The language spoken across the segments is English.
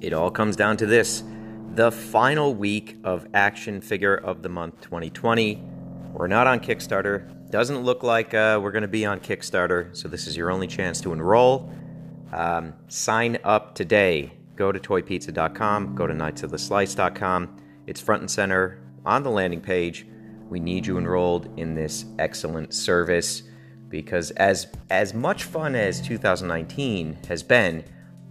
It all comes down to this the final week of Action Figure of the Month 2020. We're not on Kickstarter. Doesn't look like uh, we're going to be on Kickstarter, so this is your only chance to enroll. Um, sign up today. Go to toypizza.com, go to knightsoftheslice.com. It's front and center on the landing page. We need you enrolled in this excellent service because as as much fun as 2019 has been,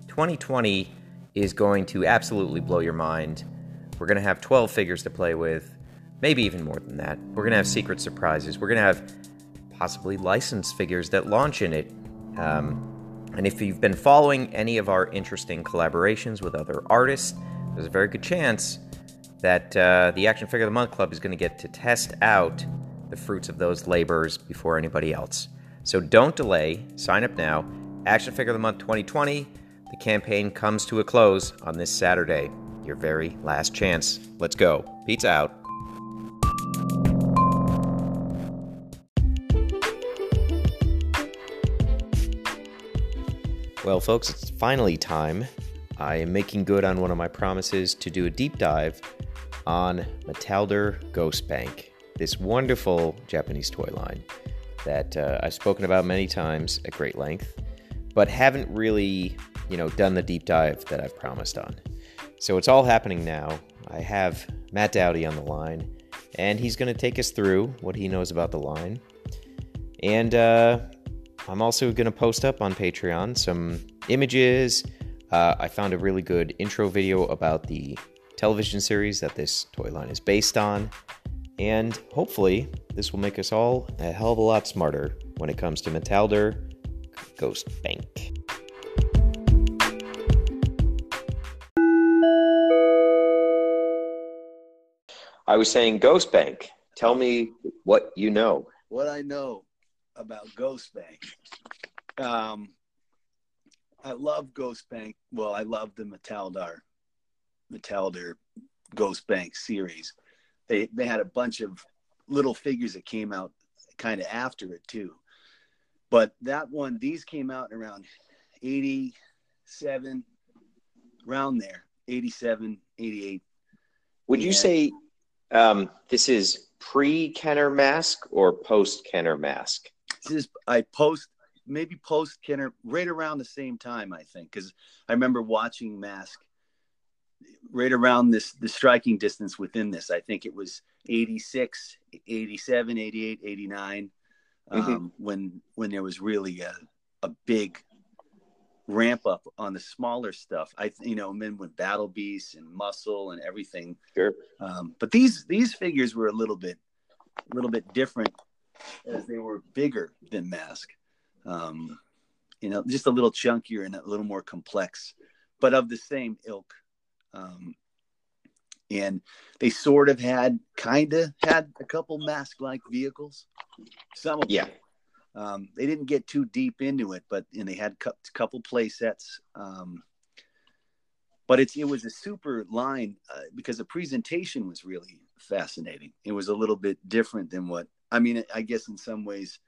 2020 is going to absolutely blow your mind. We're going to have 12 figures to play with, maybe even more than that. We're going to have secret surprises. We're going to have possibly licensed figures that launch in it. Um, and if you've been following any of our interesting collaborations with other artists, there's a very good chance that uh, the Action Figure of the Month Club is going to get to test out the fruits of those labors before anybody else. So don't delay. Sign up now. Action Figure of the Month 2020. The campaign comes to a close on this Saturday. Your very last chance. Let's go. Pizza out. Well, folks, it's finally time. I am making good on one of my promises to do a deep dive on Metalder Ghost Bank, this wonderful Japanese toy line that uh, I've spoken about many times at great length, but haven't really, you know, done the deep dive that I've promised on. So it's all happening now. I have Matt Doughty on the line, and he's going to take us through what he knows about the line. And uh, I'm also going to post up on Patreon some images. Uh, I found a really good intro video about the television series that this toy line is based on. And hopefully, this will make us all a hell of a lot smarter when it comes to Metalder Ghost Bank. I was saying Ghost Bank. Tell me what you know. What I know about Ghost Bank. Um, I love Ghost Bank. Well, I love the Metaldar, Metalder Ghost Bank series. They they had a bunch of little figures that came out kind of after it too. But that one, these came out around 87, around there, 87, 88. Would you say um, this is pre Kenner mask or post Kenner mask? This is I post maybe post Kenner right around the same time I think because I remember watching Mask right around this the striking distance within this. I think it was 86, 87, 88, 89 mm-hmm. um, when when there was really a, a big ramp up on the smaller stuff. I you know, then when Battle Beasts and Muscle and everything. Sure. Um, but these these figures were a little bit a little bit different as they were bigger than Mask. Um, you know, just a little chunkier and a little more complex, but of the same ilk. Um, and they sort of had kind of had a couple mask like vehicles some of yeah them. Um, they didn't get too deep into it but and they had a couple play sets um, but it's it was a super line uh, because the presentation was really fascinating it was a little bit different than what i mean i guess in some ways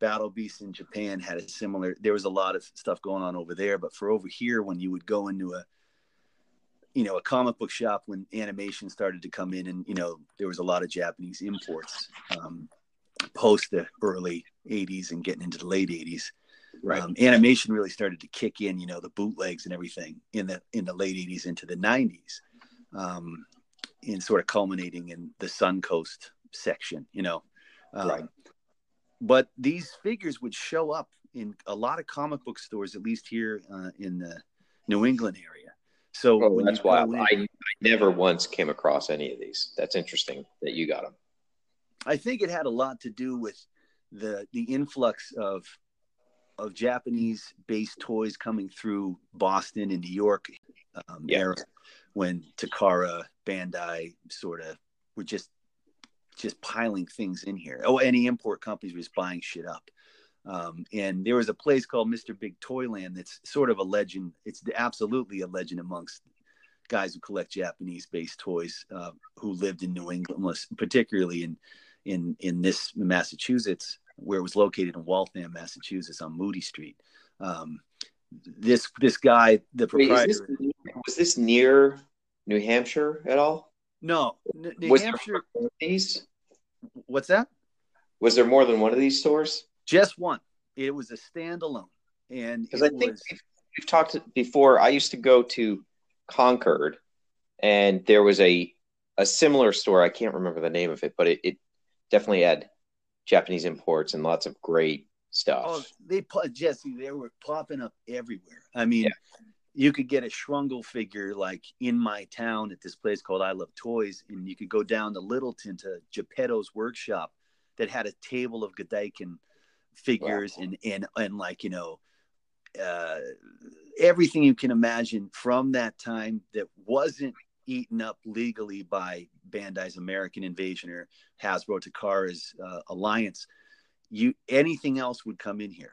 battle beast in japan had a similar there was a lot of stuff going on over there but for over here when you would go into a you know a comic book shop when animation started to come in and you know there was a lot of japanese imports um, post the early 80s and getting into the late 80s right. Um, animation really started to kick in you know the bootlegs and everything in the in the late 80s into the 90s um, and sort of culminating in the suncoast section you know um, right. but these figures would show up in a lot of comic book stores at least here uh, in the new england area so oh, that's why In, I, I never once came across any of these. That's interesting that you got them. I think it had a lot to do with the the influx of of Japanese based toys coming through Boston and New York um, yeah. era when Takara, Bandai sort of were just just piling things in here. Oh, any import companies were just buying shit up. Um, and there was a place called Mr. Big Toyland that's sort of a legend. It's absolutely a legend amongst guys who collect Japanese-based toys uh, who lived in New England, particularly in in in this Massachusetts. where it was located in Waltham, Massachusetts, on Moody Street. Um, this this guy, the proprietor, Wait, this, was this near New Hampshire at all? No, New was Hampshire. these? What's that? Was there more than one of these stores? Just one. It was a standalone, and because I think we've, we've talked before. I used to go to Concord, and there was a a similar store. I can't remember the name of it, but it, it definitely had Japanese imports and lots of great stuff. Oh, they Jesse, they were popping up everywhere. I mean, yeah. you could get a Shrungle figure like in my town at this place called I Love Toys, and you could go down to Littleton to Geppetto's workshop that had a table of Godaikin figures wow. and and and like you know uh, everything you can imagine from that time that wasn't eaten up legally by Bandai's American Invasion or Hasbro Takara's uh, alliance. You anything else would come in here,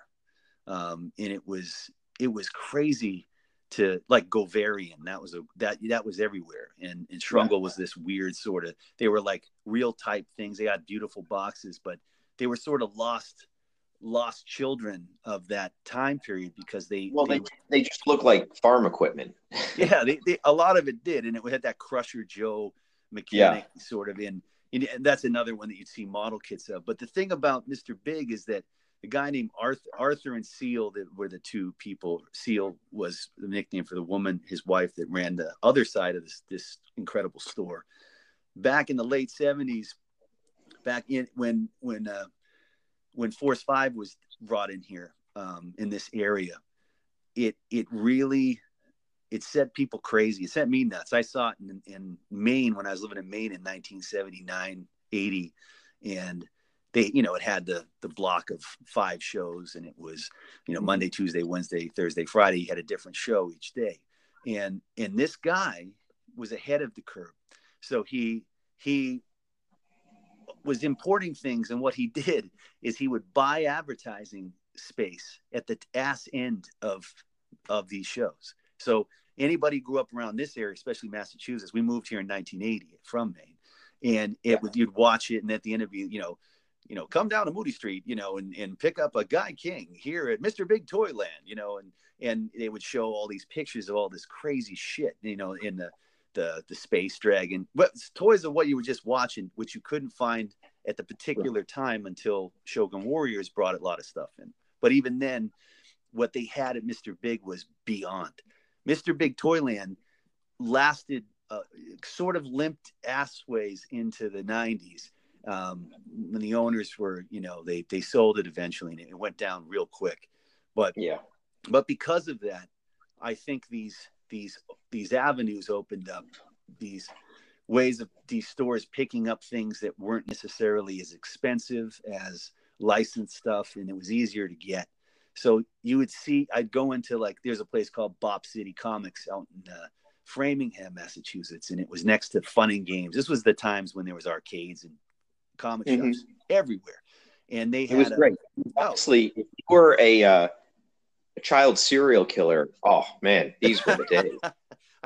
um, and it was it was crazy to like Govarian. That was a that that was everywhere, and and Shrungle was this weird sort of. They were like real type things. They had beautiful boxes, but they were sort of lost lost children of that time period because they well they, they, they just look like farm equipment. Yeah they, they, a lot of it did and it had that crusher joe mechanic yeah. sort of in and that's another one that you'd see model kits of. But the thing about mr big is that the guy named arthur arthur and seal that were the two people seal was the nickname for the woman his wife that ran the other side of this this incredible store. Back in the late 70s back in when when uh, when Force Five was brought in here um, in this area, it it really it set people crazy. It set me nuts. I saw it in, in Maine when I was living in Maine in 1979, 80, and they, you know, it had the the block of five shows, and it was, you know, Monday, Tuesday, Wednesday, Thursday, Friday. You had a different show each day, and and this guy was ahead of the curve, so he he was importing things and what he did is he would buy advertising space at the ass end of of these shows so anybody grew up around this area especially massachusetts we moved here in 1980 from maine and it yeah. was you'd watch it and at the end of you you know you know come down to moody street you know and, and pick up a Gaiking here at mr big toy land you know and and they would show all these pictures of all this crazy shit you know in the the the space dragon, but toys of what you were just watching, which you couldn't find at the particular time until Shogun Warriors brought a lot of stuff in. But even then, what they had at Mr. Big was beyond. Mr. Big Toyland lasted uh, sort of limped assways into the 90s um, when the owners were, you know, they they sold it eventually and it went down real quick. But yeah, but because of that, I think these these these avenues opened up these ways of these stores picking up things that weren't necessarily as expensive as licensed stuff and it was easier to get so you would see i'd go into like there's a place called bop city comics out in uh, framingham massachusetts and it was next to fun and games this was the times when there was arcades and comic mm-hmm. shops everywhere and they had it was a, great obviously if you were a uh a child serial killer. Oh man, these were the days.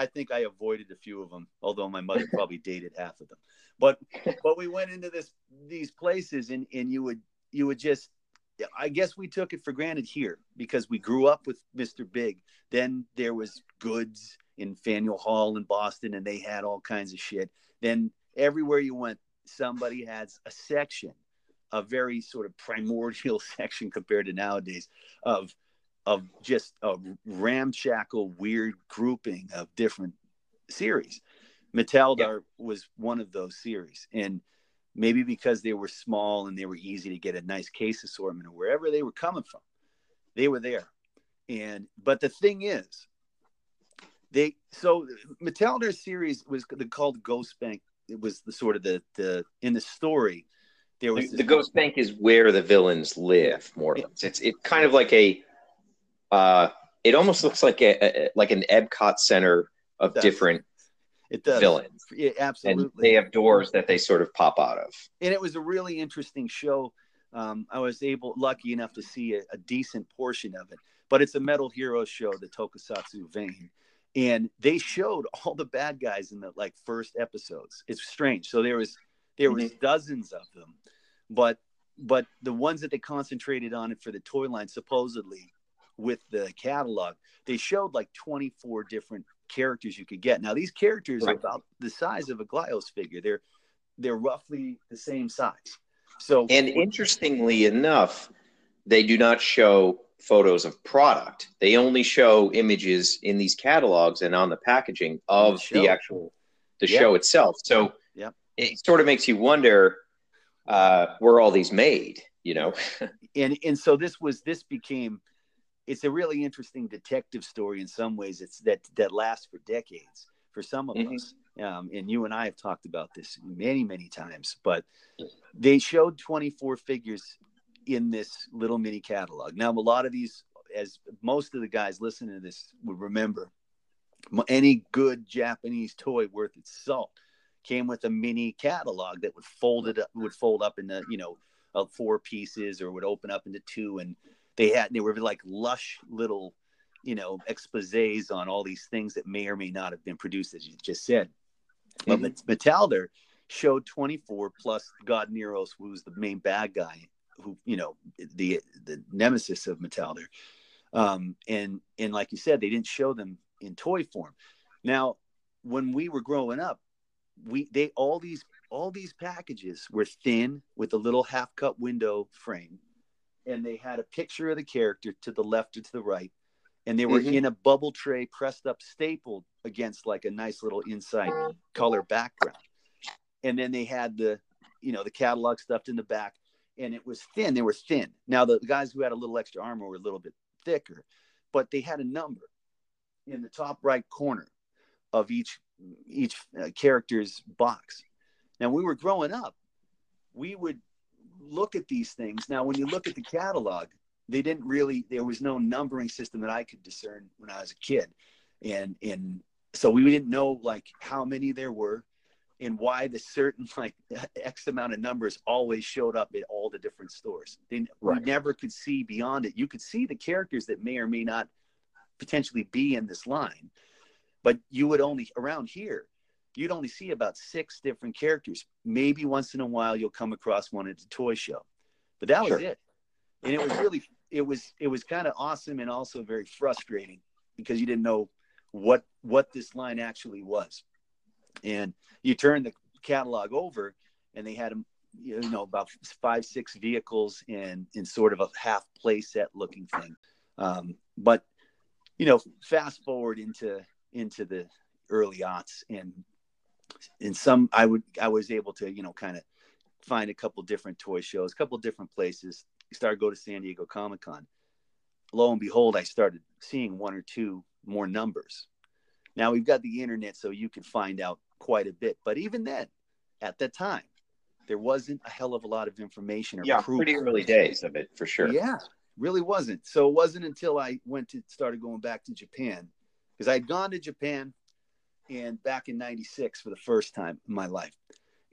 I think I avoided a few of them, although my mother probably dated half of them. But but we went into this these places and and you would you would just I guess we took it for granted here because we grew up with Mr. Big. Then there was goods in Faneuil Hall in Boston and they had all kinds of shit. Then everywhere you went, somebody has a section, a very sort of primordial section compared to nowadays of of just a ramshackle, weird grouping of different series. Mattel yeah. was one of those series. And maybe because they were small and they were easy to get a nice case assortment or wherever they were coming from, they were there. And but the thing is, they so Metalder series was called Ghost Bank. It was the sort of the the in the story. There was the, the Ghost Bank is where the villains live, more or less. It's it kind of like a uh, it almost looks like a, a like an Epcot center of it different it does. villains. Yeah, absolutely. And they have doors that they sort of pop out of. And it was a really interesting show. Um, I was able, lucky enough, to see a, a, decent portion of it. But it's a Metal Hero show, the Tokusatsu vein, and they showed all the bad guys in the like first episodes. It's strange. So there was there was mm-hmm. dozens of them, but but the ones that they concentrated on it for the toy line, supposedly with the catalog, they showed like 24 different characters you could get. Now these characters right. are about the size of a Glyos figure. They're they're roughly the same size. So and interestingly enough, they do not show photos of product. They only show images in these catalogs and on the packaging of the, the actual the yeah. show itself. So yeah. it sort of makes you wonder uh, were all these made, you know? and and so this was this became it's a really interesting detective story in some ways. It's that that lasts for decades for some of mm-hmm. us. Um, and you and I have talked about this many, many times. But they showed 24 figures in this little mini catalog. Now, a lot of these, as most of the guys listening to this would remember, any good Japanese toy worth its salt came with a mini catalog that would fold it up, would fold up into you know uh, four pieces or would open up into two, and they had they were like lush little you know exposés on all these things that may or may not have been produced, as you just said. Mm-hmm. But Metalder showed 24 plus God Neros, who's the main bad guy who you know the the nemesis of Metalder. Um, and and like you said, they didn't show them in toy form. Now, when we were growing up, we they all these all these packages were thin with a little half cut window frame, and they had a picture of the character to the left or to the right, and they were mm-hmm. in a bubble tray pressed up, stapled against like a nice little inside color background, and then they had the you know the catalog stuffed in the back and it was thin. They were thin. Now the guys who had a little extra armor were a little bit thicker, but they had a number in the top right corner of each each uh, character's box. Now we were growing up, we would look at these things. Now when you look at the catalog, they didn't really there was no numbering system that I could discern when I was a kid. And and so we didn't know like how many there were and why the certain like X amount of numbers always showed up at all the different stores. They, right. We never could see beyond it. You could see the characters that may or may not potentially be in this line, but you would only around here, you'd only see about six different characters. Maybe once in a while you'll come across one at the toy show, but that was sure. it. And it was really, it was, it was kind of awesome and also very frustrating because you didn't know what what this line actually was and you turn the catalog over and they had you know about five six vehicles in in sort of a half playset looking thing um, but you know fast forward into into the early aughts and in some i would i was able to you know kind of find a couple different toy shows a couple different places started go to san diego comic-con lo and behold i started seeing one or two more numbers now we've got the internet, so you can find out quite a bit. But even then, at that time, there wasn't a hell of a lot of information or yeah, proof. pretty early days of it for sure. Yeah, really wasn't. So it wasn't until I went to started going back to Japan because I had gone to Japan and back in '96 for the first time in my life.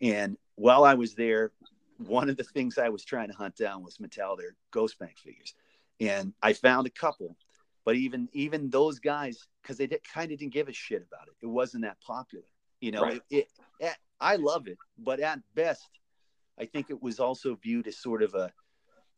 And while I was there, one of the things I was trying to hunt down was Metalder Ghost Bank figures, and I found a couple but even even those guys, because they did, kind of didn't give a shit about it. It wasn't that popular. You know, right. it, it, I love it, but at best, I think it was also viewed as sort of a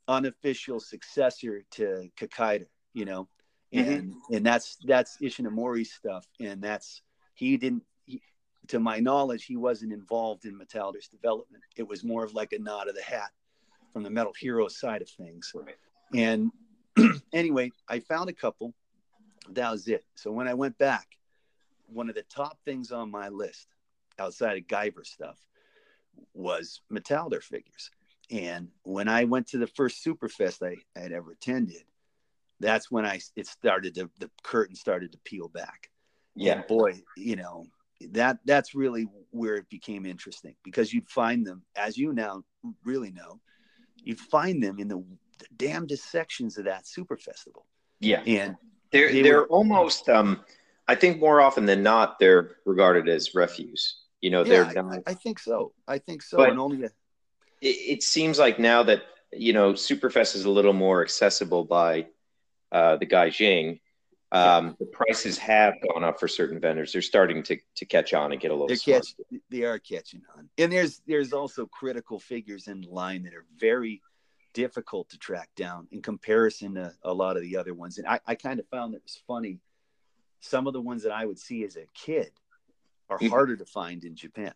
unofficial successor to Kikaider. You know, mm-hmm. and mm-hmm. and that's that's Ishinomori's stuff, and that's he didn't. He, to my knowledge, he wasn't involved in Metalder's development. It was more of like a nod of the hat from the Metal Hero side of things. Right. And anyway, I found a couple. That was it. So when I went back, one of the top things on my list outside of Guyver stuff was Metalder figures. And when I went to the first Superfest I, I had ever attended, that's when I it started to the curtain started to peel back. Yeah, boy, you know that that's really where it became interesting because you'd find them, as you now really know, you'd find them in the the damnedest sections of that super festival. Yeah. And they're they are almost um I think more often than not they're regarded as refuse. You know, yeah, they're I, I, think so. I think so. But and only a... it, it, seems like now that you know Superfest is a little more accessible by uh, the Gaijin. Um. The prices have gone up for certain vendors. They're starting to, to catch on and get a little. They're catch, they are catching on, and there's there's also critical figures in line that are very difficult to track down in comparison to a lot of the other ones. And I, I kind of found it was funny. Some of the ones that I would see as a kid are mm-hmm. harder to find in Japan.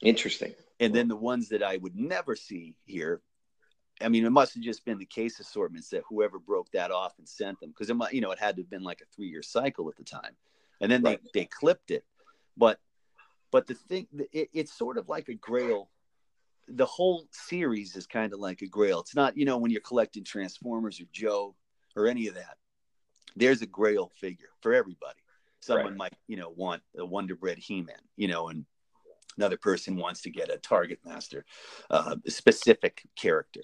Interesting. And then the ones that I would never see here, I mean, it must have just been the case assortments that whoever broke that off and sent them because it might, you know, it had to have been like a three year cycle at the time, and then right. they they clipped it. But but the thing, it, it's sort of like a Grail the whole series is kind of like a grail. It's not, you know, when you're collecting Transformers or Joe or any of that. There's a grail figure for everybody. Someone right. might, you know, want a Wonder Bread He-Man, you know, and another person wants to get a Target Master, uh, a specific character.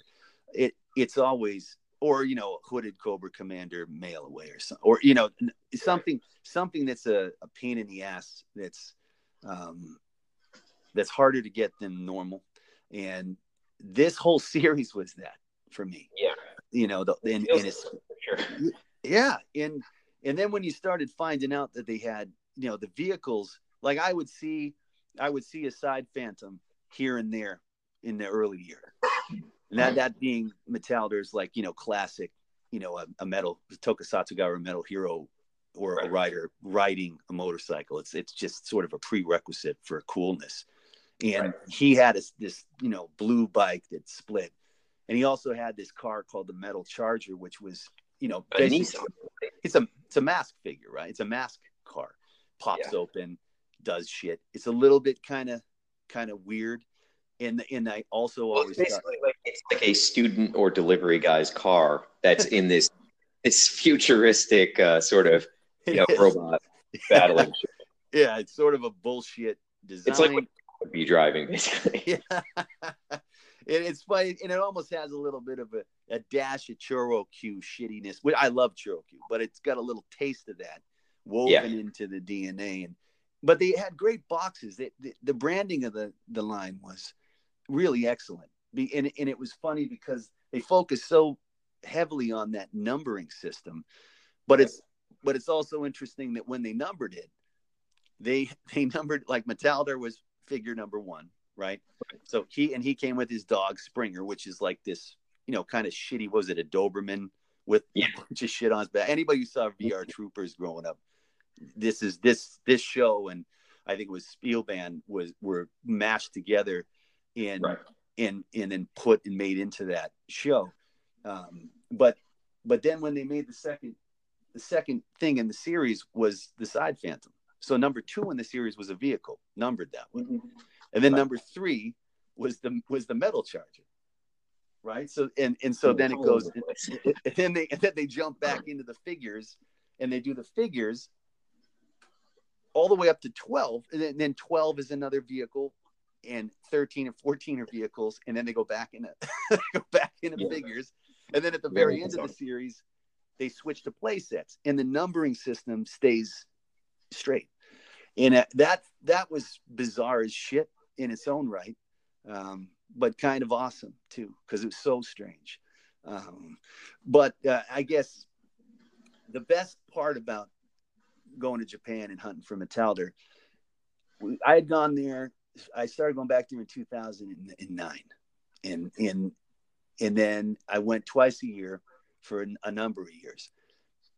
It it's always or you know hooded Cobra Commander mail away or something, or you know something something that's a, a pain in the ass that's um, that's harder to get than normal and this whole series was that for me. Yeah, you know, the and, and it's sure. yeah, and and then when you started finding out that they had you know the vehicles, like I would see, I would see a side Phantom here and there in the early year, and that that being Metalder's like you know classic, you know a, a metal Tokusatsu guy or a metal hero or right. a rider riding a motorcycle. It's it's just sort of a prerequisite for coolness and right. he had a, this you know blue bike that split and he also had this car called the metal charger which was you know it's a it's a mask figure right it's a mask car pops yeah. open does shit it's a little bit kind of kind of weird and and i also well, always basically like it's like a student or delivery guy's car that's in this this futuristic uh, sort of you know robot battling yeah it's sort of a bullshit design it's like would be driving basically. yeah. and it's funny, and it almost has a little bit of a, a dash of Choro Q shittiness. Which I love Choro Q, but it's got a little taste of that woven yeah. into the DNA. And but they had great boxes. They, the, the branding of the the line was really excellent. Be, and and it was funny because they focused so heavily on that numbering system, but it's but it's also interesting that when they numbered it, they they numbered like Metalder was figure number one, right? So he and he came with his dog Springer, which is like this, you know, kind of shitty. was it a Doberman with yeah. a bunch of shit on his back? Anybody who saw VR Troopers growing up, this is this this show, and I think it was Spielban was were mashed together, and right. and and then put and made into that show. Um, but but then when they made the second the second thing in the series was the side phantom so number two in the series was a vehicle numbered that way, mm-hmm. and then right. number three was the was the metal charger, right? So and and so then it goes, and, and then they and then they jump back into the figures, and they do the figures all the way up to twelve, and then, and then twelve is another vehicle, and 13 and 14 are vehicles and then they go back into go back into yeah. figures and then at the very yeah, end of the series they switch to play sets and the numbering system stays straight and that that was bizarre as shit in its own right, um, but kind of awesome too because it was so strange. Um, but uh, I guess the best part about going to Japan and hunting for Metalder, I had gone there. I started going back there in 2009, and and and then I went twice a year for a number of years.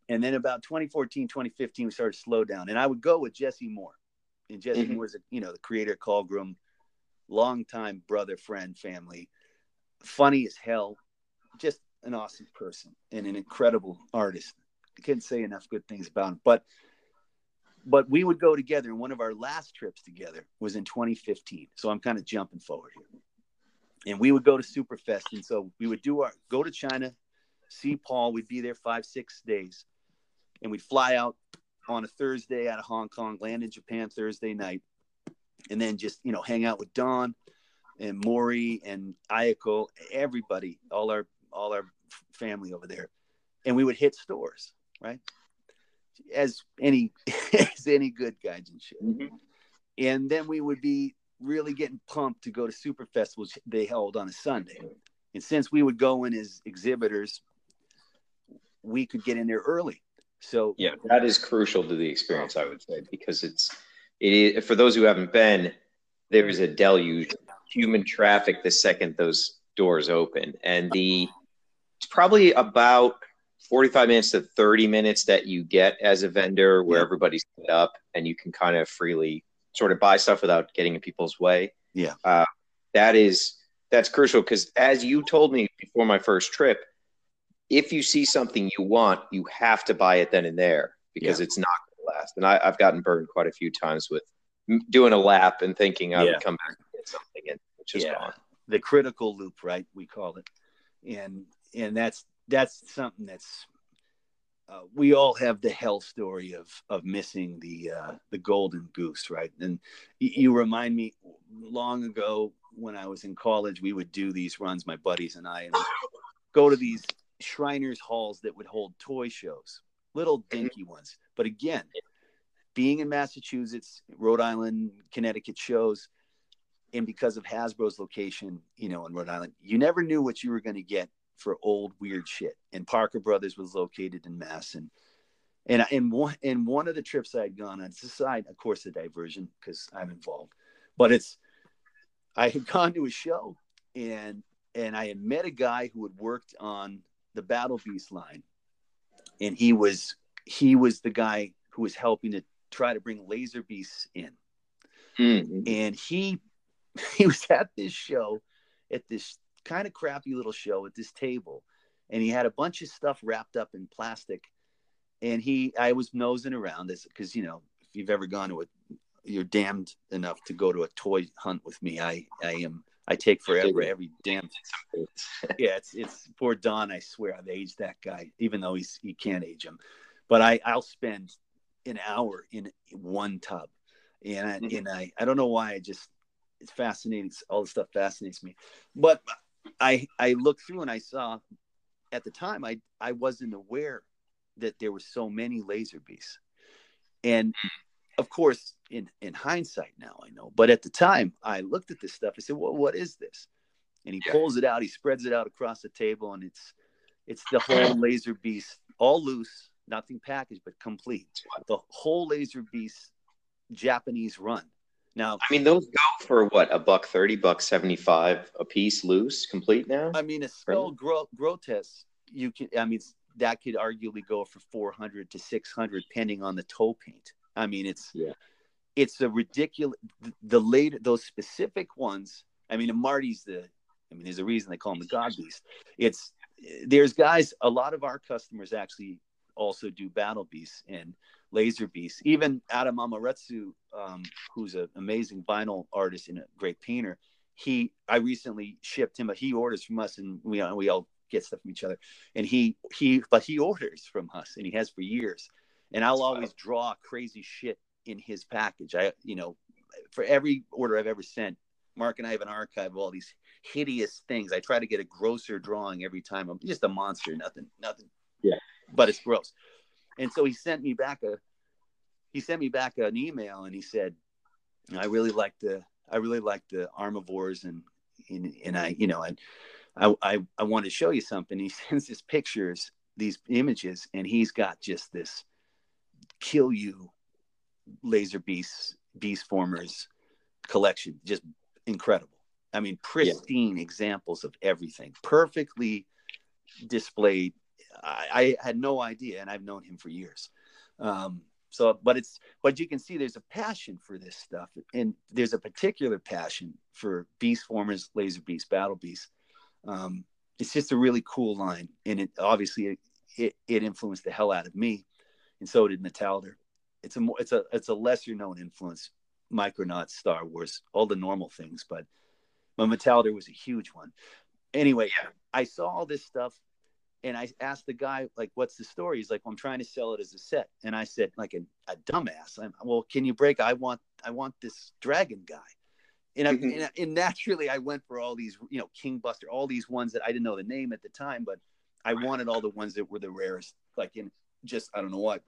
And then about 2014, 2015, we started to slow down. And I would go with Jesse Moore. And Jesse mm-hmm. Moore's, a, you know, the creator of Call longtime brother, friend, family, funny as hell, just an awesome person and an incredible artist. I couldn't say enough good things about him. But but we would go together and one of our last trips together was in 2015 so i'm kind of jumping forward here. And we would go to superfest and so we would do our go to china see paul we'd be there five six days and we'd fly out on a Thursday out of Hong Kong, land in Japan Thursday night, and then just you know hang out with Don and Mori and Ayako, everybody, all our all our family over there, and we would hit stores, right? As any as any good guys and shit. Mm-hmm. And then we would be really getting pumped to go to super festivals they held on a Sunday. And since we would go in as exhibitors, we could get in there early so yeah, that is crucial to the experience, I would say, because it's it is, for those who haven't been. There is a deluge human traffic the second those doors open, and the it's probably about 45 minutes to 30 minutes that you get as a vendor where Yeah. everybody's set up and you can kind of freely sort of buy stuff without getting in people's way. Yeah. Uh, that is that's crucial because as you told me before my first trip, if you see something you want, you have to buy it then and there because it's not going to last. And I, I've gotten burned quite a few times with doing a lap and thinking I Yeah. would come back and get something and it's just Yeah. gone. the critical loop, right? We call it, and and that's that's something that's uh, we all have the hell story of of missing the uh, the golden goose, right? And you remind me long ago when I was in college, we would do these runs, my buddies and I, and go to these Shriners halls that would hold toy shows, little dinky ones. But again, being in Massachusetts, Rhode Island, Connecticut shows, and because of Hasbro's location, you know, in Rhode Island, you never knew what you were going to get for old weird shit. And Parker Brothers was located in Masson. and and one and one of the trips I had gone on, it's a side, of course, a diversion because I'm involved, but it's I had gone to a show and and I had met a guy who had worked on the Battle Beast line, and he was he was the guy who was helping to try to bring Laser Beasts in Mm. and he he was at this show at this kind of crappy little show at this table and he had a bunch of stuff wrapped up in plastic and he i was nosing around this because you know if you've ever gone to a you're damned enough to go to a toy hunt with me. I i am i take forever every damn yeah it's it's poor don i swear i've aged that guy even though he's he can't age him. But i i'll spend an hour in one tub and I, Mhm. and I, I don't know why I just it's fascinating all the stuff fascinates me. But I I looked through and I saw at the time I I wasn't aware that there were so many laser beasts and of course in in hindsight now I know but at the time I looked at this stuff I said well what is this and he Yeah. pulls it out he spreads it out across the table and it's it's the whole laser beast all loose nothing packaged but complete the whole laser beast Japanese run. Now, I mean, those go for what a buck thirty, buck seventy five a piece, loose, complete now. I mean, a skull gro- grotesque, you can, I mean, that could arguably go for 400 to 600, depending on the toe paint. I mean, it's, Yeah. it's a ridiculous, the later, those specific ones. I mean, Marty's the, I mean, there's a reason they call him the God Beast. It's, there's guys, a lot of our customers actually also do Battle Beasts and Laser Beasts. Even Adam Amaretsu, um, who's an amazing vinyl artist and a great painter, he I recently shipped him a he orders from us and we we all get stuff from each other and he he but he orders from us and he has for years and I'll always draw crazy shit in his package. I you know for every order I've ever sent, Mark and I have an archive of all these hideous things. I try to get a grosser drawing every time. I'm just a monster, nothing nothing. Yeah. But it's gross. And so he sent me back a he sent me back an email and he said I really like the I really like the Armivores and and, and I you know and I, I I want to show you something. He sends his pictures, these images, and he's got just this kill you laser beasts beast formers collection, just incredible. I mean, pristine examples of everything, perfectly displayed. I, I had no idea, and I've known him for years. Um, so, but it's but you can see there's a passion for this stuff, and there's a particular passion for beast formers, laser beasts, battle beasts. Um, it's just a really cool line, and it obviously it, it, it influenced the hell out of me, and so did Metalder. It's a more it's a it's a lesser known influence. Micronauts, Star Wars, all the normal things, but but Metalder was a huge one. Anyway, Yeah. I saw all this stuff and I asked the guy, like, what's the story? He's like, well, I'm trying to sell it as a set. And I said, like a, a dumbass, I'm, well, can you break? I want, I want this dragon guy. And, I, Mhm. and, and naturally I went for all these, you know, King Buster, all these ones that I didn't know the name at the time, but I wanted all the ones that were the rarest, like in just, I don't know what,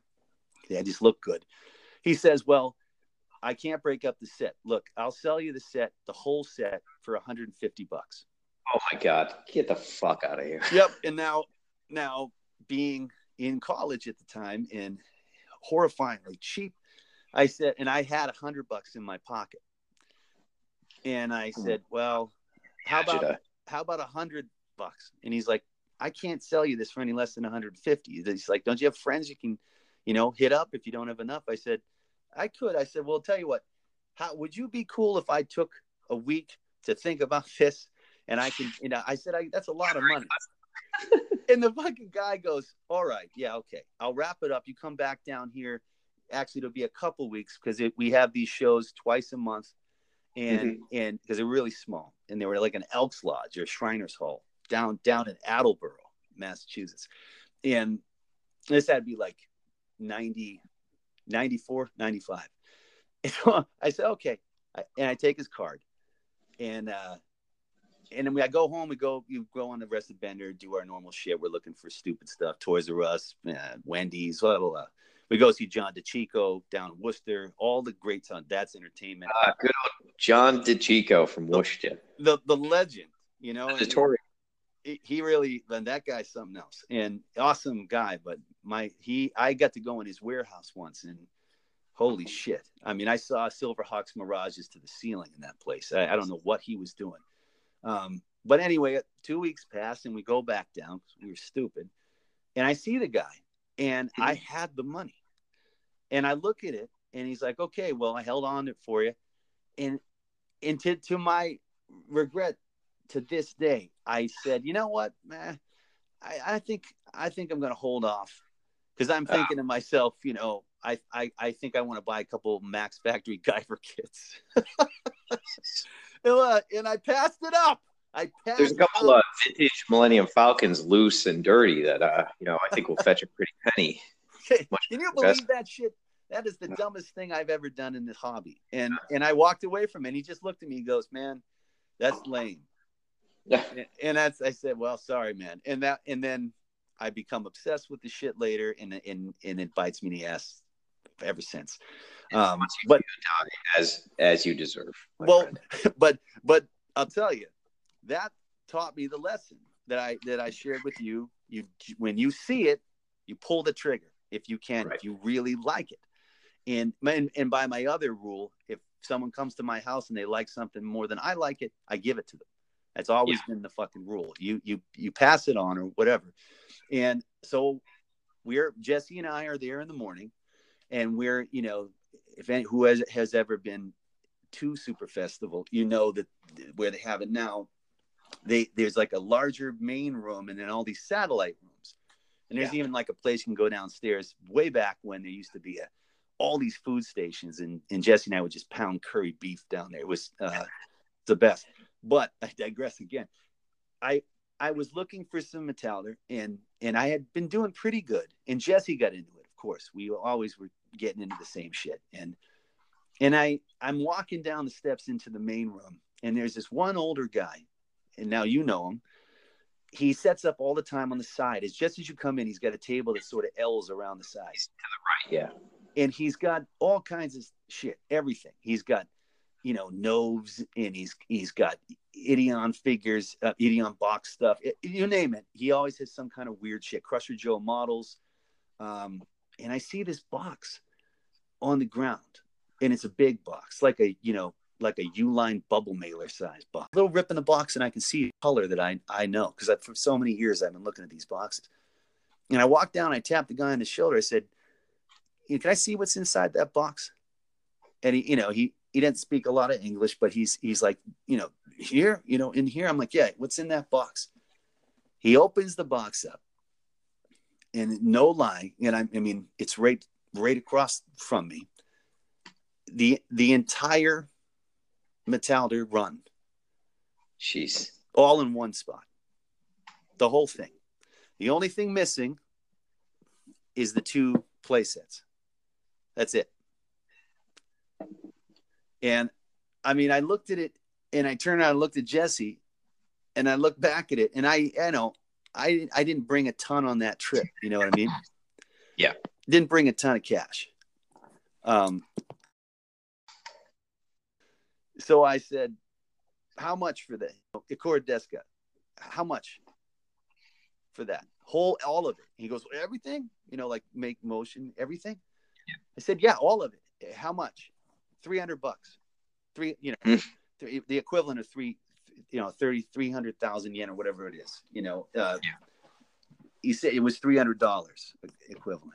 They just look good. He says, well, I can't break up the set. Look, I'll sell you the set, the whole set for 150 bucks. Oh my god, get the fuck out of here. Yep. And now, now being in college at the time and horrifyingly cheap, I said, and I had a hundred bucks in my pocket, and I hmm. said, well, how about how about a hundred bucks? And he's like, I can't sell you this for any less than 150. He's like, don't you have friends you can, you know, hit up if you don't have enough? I said, I could. I said, well, tell you what, how would you be cool if I took a week to think about this? And I can, you know, I said, I, that's a lot of money. and the fucking guy goes, all right, yeah, okay, I'll wrap it up. You come back down here. Actually, it'll be a couple weeks because we have these shows twice a month and mm-hmm. and because they're really small and they were like an Elks Lodge or Shriners Hall down down in Attleboro, Massachusetts, and this had to be like 90, 94, 95. And so I said, okay, and I take his card, and uh, and then we I go home. We go you go on the rest of Bender, do our normal shit. We're looking for stupid stuff, Toys R Us, uh, Wendy's, blah blah blah. We go see John DeChico down in Worcester. All the greats on That's Entertainment. Uh, good old John DeChico from Worcester. The the legend, you know. the He, he really, and that guy's something else, and awesome guy. But my he, I got to go in his warehouse once, and holy shit! I mean, I saw Silverhawks mirages to the ceiling in that place. I, I don't know what he was doing. Um, but anyway, two weeks passed, and we go back down. We were stupid, and I see the guy, and I had the money. And I look at it and he's like, okay, well, I held on it for you. And, and to, to my regret to this day, I said, you know what, man, I, I think, I think I'm going to hold off because I'm thinking to myself, you know, I, I, I think I want to buy a couple Max Factory Guyver kits. and, uh, I passed it up. I passed There's a couple of vintage Millennium Falcons loose and dirty that uh, you know I think will fetch a pretty penny. Can you believe that shit? That is the dumbest thing I've ever done in this hobby. And and I walked away from it. he just looked at me and goes, "Man, that's lame." Yeah. And, and that's I said, "Well, sorry, man." And that and then I become obsessed with the shit later, and and and it bites me in the ass ever since. Um, but as as you deserve. Well, but but I'll tell you, that taught me the lesson that I that I shared with you. You when you see it, you pull the trigger if you can, right. if you really like it. And, and and by my other rule, if someone comes to my house and they like something more than I like it, I give it to them. That's always yeah. been the fucking rule. You you you pass it on or whatever. And so we're Jesse and I are there in the morning, and we're you know if any who has has ever been to Super Festival, you know that where they have it now, they there's like a larger main room and then all these satellite rooms. And there's yeah. even like a place you can go downstairs way back when there used to be a, all these food stations and, and Jesse and I would just pound curry beef down there. It was uh, the best. But I digress again. I I was looking for some Metalder and and I had been doing pretty good. And Jesse got into it, course. We always were getting into the same shit. And and I I'm walking down the steps into the main room and there's this one older guy, and now you know him he sets up all the time on the side. It's just as you come in, he's got a table that sort of L's around the side. To the right, yeah. And he's got all kinds of shit, everything. He's got, you know, Noves and he's he's got Ideon figures, uh, Ideon box stuff, it, you name it. He always has some kind of weird shit. Crusher Joe models. Um, and I see this box on the ground, and it's a big box, like a you know like a Uline bubble mailer size box. A little rip in the box, and I can see color that I I know because for so many years I've been looking at these boxes. And I walked down, I tapped the guy on the shoulder. I said, "Can I see what's inside that box?" And he, you know, he he didn't speak a lot of English, but he's he's like, you know, here, you know, in here. I'm like, yeah, what's in that box? He opens the box up, and no lie, and I, I mean, it's right right across from me. The the entire Metalder run. Jeez. All in one spot. The whole thing. The only thing missing is the two play sets. That's it. And I mean, I looked at it and I turned around and looked at Jesse and I looked back at it and I, I know I, I didn't bring a ton on that trip. You know what I mean? Yeah. Didn't bring a ton of cash. Um, so I said, "How much for the Icor Deska? How much for that? Whole, all of it?" he goes, "Everything? You know, like make motion, everything." Yeah. I said, "Yeah, all of it. How much? Three hundred bucks. Three, you know, mm. three, the equivalent of three, you know, thirty three hundred thousand yen or whatever it is. You know, uh, yeah. he said it was three hundred dollars equivalent.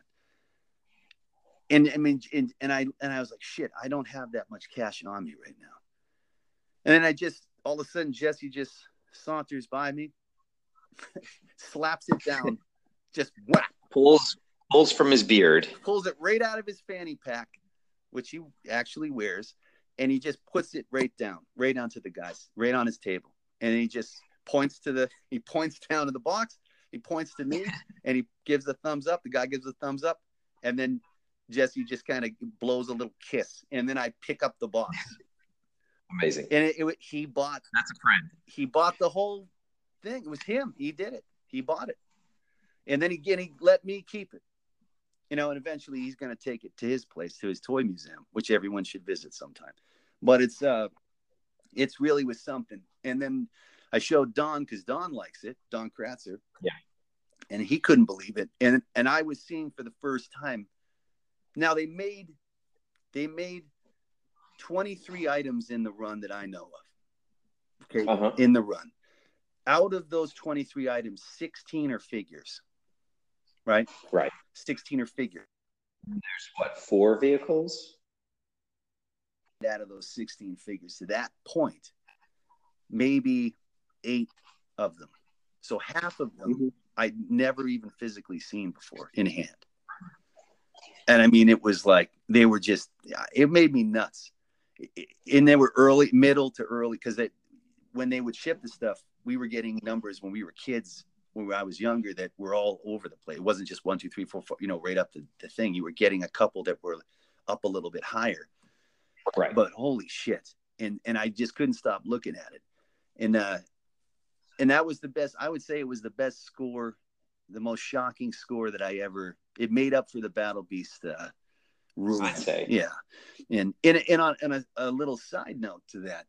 And I mean, and, and I and I was like, shit, I don't have that much cash on me right now. And then I just all of a sudden Jesse just saunters by me, slaps it down, just whack, Pulls pulls from his beard. pulls it right out of his fanny pack, which he actually wears, and he just puts it right down, right onto the guys, right on his table. And he just points to the he points down to the box, he points to me, and he gives a thumbs up. The guy gives a thumbs up, and then Jesse just kind of blows a little kiss, and then I pick up the box. Amazing. And it, it, he bought That's a friend. he bought the whole thing. It was him. He did it. He bought it. And then again, he let me keep it. You know, and eventually he's going to take it to his place, to his toy museum, which everyone should visit sometime. But it's uh, it's really was something. And then I showed Don because Don likes it, Don Kratzer. Yeah. And he couldn't believe it. And and I was seeing for the first time. Now they made they made 23 items in the run that I know of. Okay. Uh-huh. In the run. Out of those 23 items, 16 are figures. Right? Right. 16 are figure. There's what four vehicles? Out of those 16 figures to that point, maybe eight of them. So half of them Mhm. I'd never even physically seen before in hand. And I mean, it was like they were just, it made me nuts. And they were early, middle to early, because when they would ship the stuff, we were getting numbers when we were kids, when I was younger, that were all over the place. It wasn't just one, two, three, four, four, you know, right up the, the thing. You were getting a couple that were up a little bit higher Right. but holy shit and and i just couldn't stop looking at it and uh and that was the best i would say it was the best score the most shocking score that i ever it made up for the battle beast uh ruin I'd say. yeah and and, and on and a, a little side note to that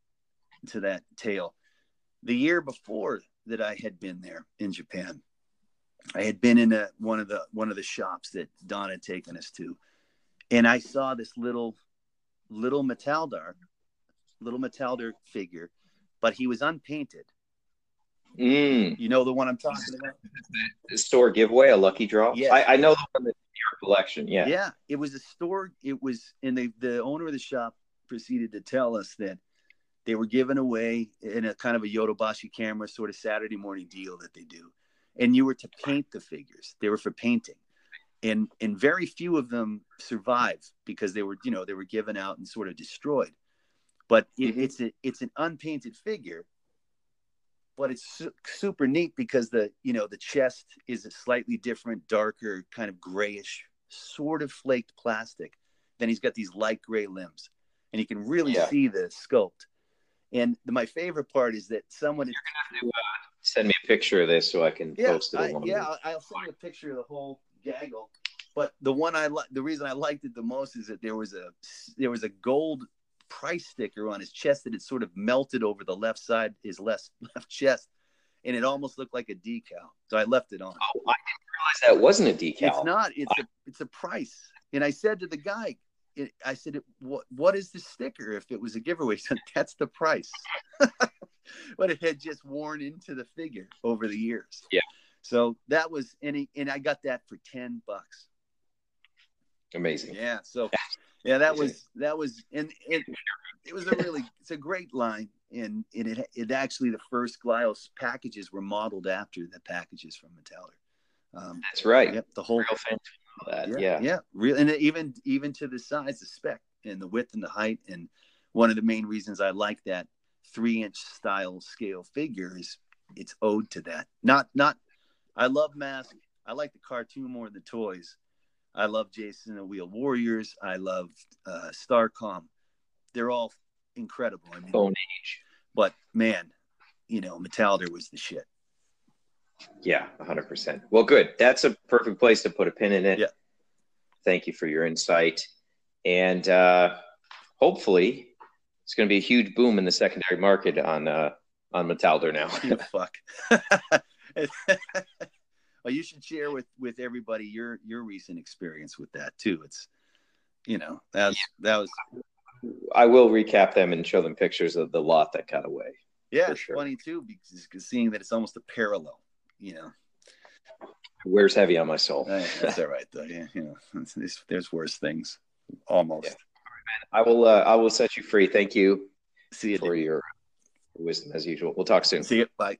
to that tale the year before that i had been there in japan i had been in a, one of the one of the shops that don had taken us to and i saw this little little Metalder, little Metalder figure, but he was unpainted. Mm. You know the one I'm talking about? The store giveaway, a lucky draw. Yeah, I, I know the one that's in your collection. Yeah. Yeah, it was a store. It was, and the the owner of the shop proceeded to tell us that they were given away in a kind of a Yodobashi camera sort of Saturday morning deal that they do, and you were to paint the figures. They were for painting, and and very few of them survived because they were you know they were given out and sort of destroyed. But it, Mhm. it's a, it's an unpainted figure, but it's su- super neat because the you know the chest is a slightly different, darker, kind of grayish, sort of flaked plastic. Then he's got these light gray limbs, and you can really Yeah. see the sculpt. And the, my favorite part is that someone is gonna uh, Send me a picture of this so I can yeah, post it I, yeah, I'll- I'll send you a picture of the whole gaggle. But the one I like, the reason I liked it the most is that there was a there was a gold price sticker on his chest that had sort of melted over the left side, his left left chest, and it almost looked like a decal. So I left it on. Oh, I didn't realize that wasn't a decal. It's not. It's a it's a price. And I said to the guy, it, I said, "What what is the sticker? If it was a giveaway, he said that's the price." but it had just worn into the figure over the years. Yeah. So that was any, and I got that for ten bucks. Amazing. Yeah. So yeah, that Amazing. was that was and it it was a really it's a great line. And, and it it actually the first Glyos packages were modeled after the packages from Metalder. Um, That's right. yep, the whole Real fan of that. yeah, Yeah. yeah, real, and even even to the size, the spec, and the width and the height, and one of the main reasons I like that three inch style scale figure is it's owed to that. Not not, I love Mask. I like the cartoon more than the toys. I love Jason and the Wheel Warriors. I love uh, Starcom. They're all incredible. I mean, Bone Age. but man, you know, Metalder was the shit. Yeah, 100%. Well, good. That's a perfect place to put a pin in it. Yeah. Thank you for your insight. And uh, hopefully, it's going to be a huge boom in the secondary market on uh, on Metalder now. Fuck. well, you should share with with everybody your your recent experience with that too. It's you know that was that was I will recap them and show them pictures of the lot that got away. yeah it's sure. funny too because seeing that it's almost a parallel. You know. wears heavy on my soul. Uh, that's all right though. Yeah, you know, there's, there's worse things. Almost. Yeah. I will. Uh, I will set you free. Thank you See you. for Dave. your wisdom as usual. We'll talk soon. See you. Bye.